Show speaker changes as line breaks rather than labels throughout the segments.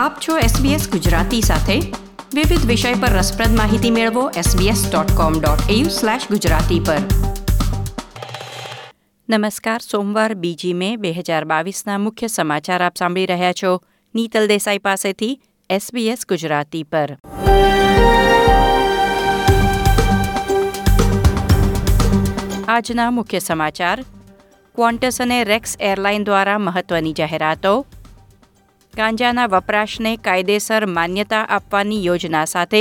આપ છો SBS ગુજરાતી સાથે. વિવિધ વિષય પર રસપ્રદ માહિતી મેળવો sbs.com.au/gujarati પર. નમસ્કાર, સોમવાર બીજી મે બે હજાર બાવીસના મુખ્ય સમાચાર આપ સાંભળી રહ્યા છો નીતલ દેસાઈ પાસેથી SBS ગુજરાતી પર. આજના મુખ્ય સમાચાર. ક્વોન્ટસ અને રેક્સ એરલાઇન દ્વારા મહત્વની જાહેરાતો. ગાંજાના વપરાશને કાયદેસર માન્યતા આપવાની યોજના સાથે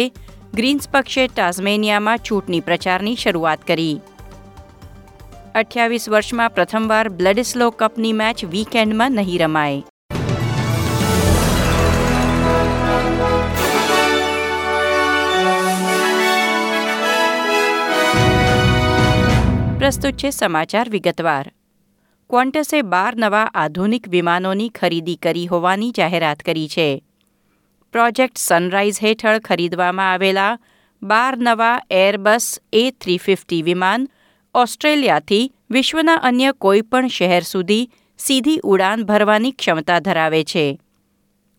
ગ્રીન્સ પક્ષે ટાઝમેનિયામાં ચૂંટણી પ્રચારની શરૂઆત કરી. અઠ્યાવીસ વર્ષમાં પ્રથમવાર બ્લડિસ્લો કપની મેચ વીકેન્ડમાં નહીં રમાય. પ્રસ્તુત છે સમાચાર વિગતવાર. ક્વોન્ટસે બાર નવા આધુનિક વિમાનોની ખરીદી કરી હોવાની જાહેરાત કરી છે. પ્રોજેક્ટ સનરાઇઝ હેઠળ ખરીદવામાં આવેલા બાર નવા એરબસ એ થ્રી ફિફ્ટી વિમાન ઓસ્ટ્રેલિયાથી વિશ્વના અન્ય કોઈપણ શહેર સુધી સીધી ઉડાન ભરવાની ક્ષમતા ધરાવે છે.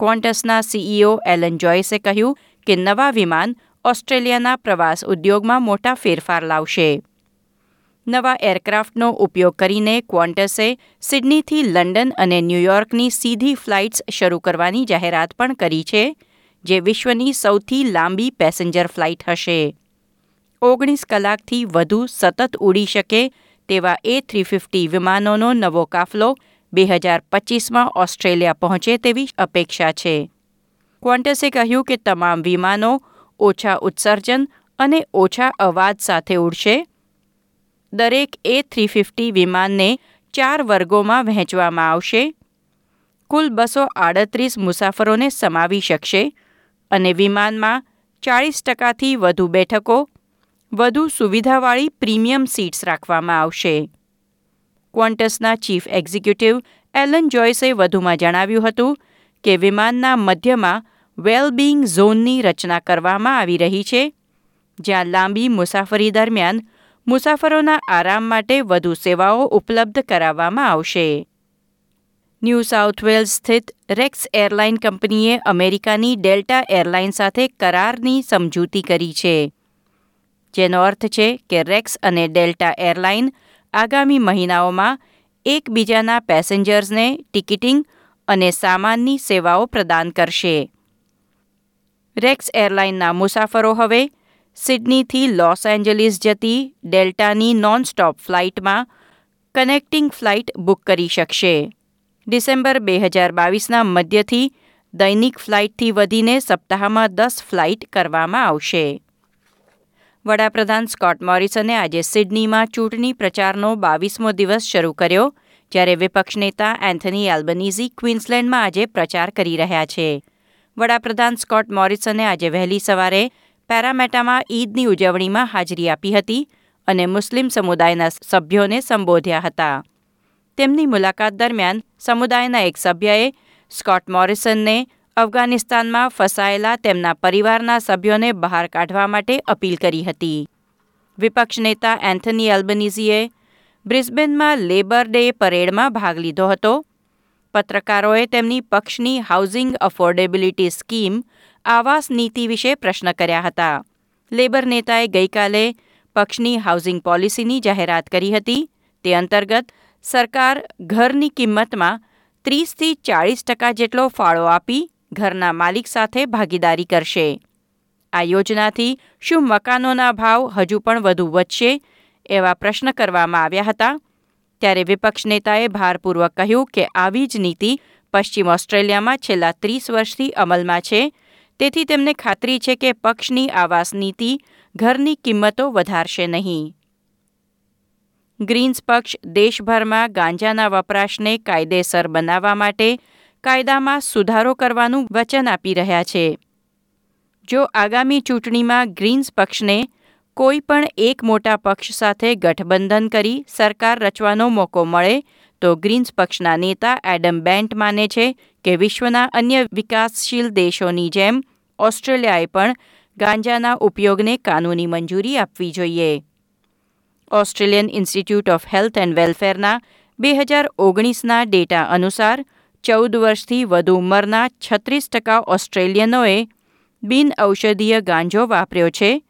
ક્વોન્ટસના સીઈઓ એલન જોયસે કહ્યું કે નવા વિમાન ઓસ્ટ્રેલિયાના પ્રવાસ ઉદ્યોગમાં મોટા ફેરફાર લાવશે. નવા એરક્રાફ્ટનો ઉપયોગ કરીને ક્વોન્ટસે સિડનીથી લંડન અને ન્યૂયોર્કની સીધી ફ્લાઇટ્સ શરૂ કરવાની જાહેરાત પણ કરી છે, જે વિશ્વની સૌથી લાંબી પેસેન્જર ફ્લાઇટ હશે. ઓગણીસ કલાકથી વધુ સતત ઉડી શકે તેવા એ થ્રી ફિફ્ટી વિમાનોનો નવો કાફલો બે હજાર પચીસમાં ઓસ્ટ્રેલિયા પહોંચે તેવી અપેક્ષા છે. ક્વોન્ટસે કહ્યું કે તમામ વિમાનો ઓછા ઉત્સર્જન અને ઓછા અવાજ સાથે ઉડશે દરેક એ થ્રી ફિફ્ટી વિમાનને ચાર વર્ગોમાં વહેંચવામાં આવશે. કુલ બસો આડત્રીસ મુસાફરોને સમાવી શકશે અને વિમાનમાં ચાળીસ ટકાથી વધુ બેઠકો, વધુ સુવિધાવાળી પ્રીમિયમ સીટ્સ રાખવામાં આવશે. ક્વોન્ટસના ચીફ એક્ઝિક્યુટિવ એલન જોયસે વધુમાં જણાવ્યું હતું કે વિમાનના મધ્યમાં વેલબીંગ ઝોનની રચના કરવામાં આવી રહી છે, જ્યાં લાંબી મુસાફરી દરમિયાન મુસાફરોના આરામ માટે વધુ સેવાઓ ઉપલબ્ધ કરાવવામાં આવશે. ન્યૂ સાઉથ વેલ્સ સ્થિત રેક્સ એરલાઇન કંપનીએ અમેરિકાની ડેલ્ટા એરલાઇન સાથે કરારની સમજૂતી કરી છે. જેનો અર્થ છે કે રેક્સ અને ડેલ્ટા એરલાઇન આગામી મહિનાઓમાં એકબીજાના પેસેન્જર્સને ટિકિટિંગ અને સામાનની સેવાઓ પ્રદાન કરશે. રેક્સ એરલાઇનના મુસાફરો હવે સિડનીથી લોસ એન્જલિસ જતી ડેલ્ટાની નોનસ્ટોપ ફ્લાઇટમાં કનેક્ટિંગ ફ્લાઇટ બુક કરી શકશે. ડિસેમ્બર બે હજાર બાવીસના મધ્યથી દૈનિક ફ્લાઇટથી વધીને સપ્તાહમાં દસ ફ્લાઇટ કરવામાં આવશે. વડાપ્રધાન સ્કોટ મોરિસને આજે સિડનીમાં ચૂંટણી પ્રચારનો બાવીસમો દિવસ શરૂ કર્યો, જ્યારે વિપક્ષ નેતા એન્થની એલ્બનીઝી ક્વીન્સલેન્ડમાં આજે પ્રચાર કરી રહ્યા છે. વડાપ્રધાન સ્કોટ મોરિસને આજે વહેલી સવારે પેરામેટામાં ઈદની ઉજવણીમાં હાજરી આપી હતી અને મુસ્લિમ સમુદાયના સભ્યોને સંબોધ્યા હતા. તેમની મુલાકાત દરમિયાન સમુદાયના એક સભ્યએ સ્કોટ મોરિસનને અફઘાનિસ્તાનમાં ફસાયેલા તેમના પરિવારના સભ્યોને બહાર કાઢવા માટે અપીલ કરી હતી. વિપક્ષ નેતા એન્થની એલ્બનીઝીએ બ્રિસ્બેનમાં લેબર ડે પરેડમાં ભાગ લીધો હતો પત્રકારોએ તેમની પક્ષની હાઉસિંગ અફોર્ડેબિલિટી સ્કીમ આવાસ નીતિ વિશે પ્રશ્ન કર્યા હતા. લેબર નેતાએ ગઈકાલે પક્ષની હાઉસિંગ પોલિસીની જાહેરાત કરી હતી. તે અંતર્ગત સરકાર ઘરની કિંમતમાં ત્રીસથી ચાળીસ ટકા જેટલો ફાળો આપી ઘરના માલિક સાથે ભાગીદારી કરશે. આ યોજનાથી શું મકાનોના ભાવ હજુ પણ વધુ વધશે એવા પ્રશ્ન કરવામાં આવ્યા હતા. ત્યારે વિપક્ષ નેતાએ ભારપૂર્વક કહ્યું કે આવી જ નીતિ પશ્ચિમ ઓસ્ટ્રેલિયામાં છેલ્લા ત્રીસ વર્ષથી અમલમાં છે. તેથી તેમને ખાતરી છે કે પક્ષની આવાસ નીતિ ઘરની કિંમતો વધારશે નહીં. ગ્રીન્સ પક્ષ દેશભરમાં ગાંજાના વપરાશને કાયદેસર બનાવવા માટે કાયદામાં સુધારો કરવાનું વચન આપી રહ્યા છે. જો આગામી ચૂંટણીમાં ગ્રીન્સ પક્ષને કોઈ પણ એક મોટા પક્ષ સાથે ગઠબંધન કરી સરકાર રચવાનો મોકો મળે, તો ગ્રીન્સ પક્ષના નેતા એડમ બેન્ટ માને છે કે વિશ્વના અન્ય વિકાસશીલ દેશોની જેમ ઓસ્ટ્રેલિયાએ પણ ગાંજાના ઉપયોગને કાનૂની મંજૂરી આપવી જોઈએ. Australian Institute of Health and વેલફેરના બે હજાર ઓગણીસના ડેટા અનુસાર ચૌદ વર્ષથી વધુ ઉંમરના છત્રીસ ટકા ઓસ્ટ્રેલિયનોએ બિન ઔષધીય ગાંજો વાપર્યો છે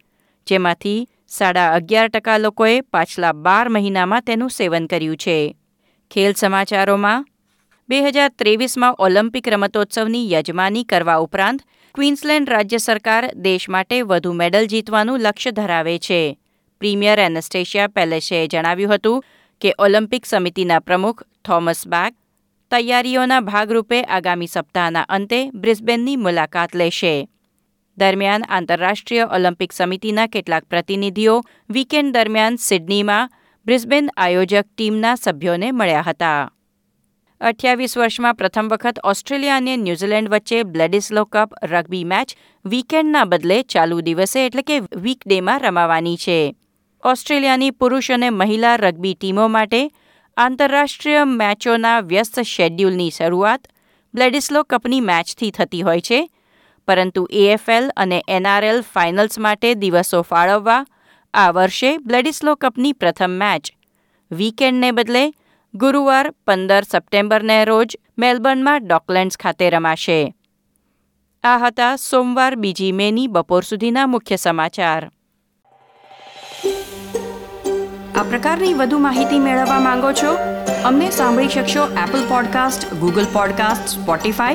જેમાંથી સાડા અગિયાર ટકા લોકોએ પાછલા બાર મહિનામાં તેનું સેવન કર્યું છે. ખેલ સમાચારોમાં, બે હજાર ત્રેવીસમાં ઓલિમ્પિક રમતોત્સવની યજમાની કરવા ઉપરાંત ક્વીન્સલેન્ડ રાજ્ય સરકાર દેશ માટે વધુ મેડલ જીતવાનું લક્ષ્ય ધરાવે છે. પ્રીમિયર એનેસ્ટેશિયા પેલેસે જણાવ્યું હતું કે ઓલિમ્પિક સમિતિના પ્રમુખ થોમસ બાગ તૈયારીઓના ભાગરૂપે આગામી સપ્તાહના અંતે બ્રિસ્બેનની મુલાકાત લેશે. દરમિયાન આંતરરાષ્ટ્રીય ઓલિમ્પિક સમિતિના કેટલાક પ્રતિનિધિઓ વીકેન્ડ દરમિયાન સિડનીમાં બ્રિસ્બેન આયોજક ટીમના સભ્યોને મળ્યા હતા. અઠ્યાવીસ વર્ષમાં પ્રથમ વખત ઓસ્ટ્રેલિયા અને ન્યૂઝીલેન્ડ વચ્ચે બ્લેડિસ્લો કપ રગ્બી મેચ વીકેન્ડના બદલે ચાલુ દિવસે એટલે કે વીકડેમાં રમાવાની છે. ઓસ્ટ્રેલિયાની પુરુષ અને મહિલા રગ્બી ટીમો માટે આંતરરાષ્ટ્રીય મેચોના વ્યસ્ત શેડ્યુલની શરૂઆત બ્લેડિસ્લો કપની મેચથી થતી હોય છે પરંતુ એએફએલ અને એનઆરએલ ફાઇનલ્સ માટે દિવસો ફાળવવા આ વર્ષે બ્લેડિસ્લો કપની પ્રથમ મેચ વીકેન્ડને બદલે ગુરુવાર પંદર સપ્ટેમ્બરને રોજ મેલબર્નમાં ડોકલેન્ડ્સ ખાતે રમાશે. આ હતા સોમવાર બીજી મેની બપોર સુધીના મુખ્ય સમાચાર.
આ પ્રકારની વધુ માહિતી મેળવવા માંગો છો? અમને સાંભળી શકશો Apple podcast Google podcast Spotify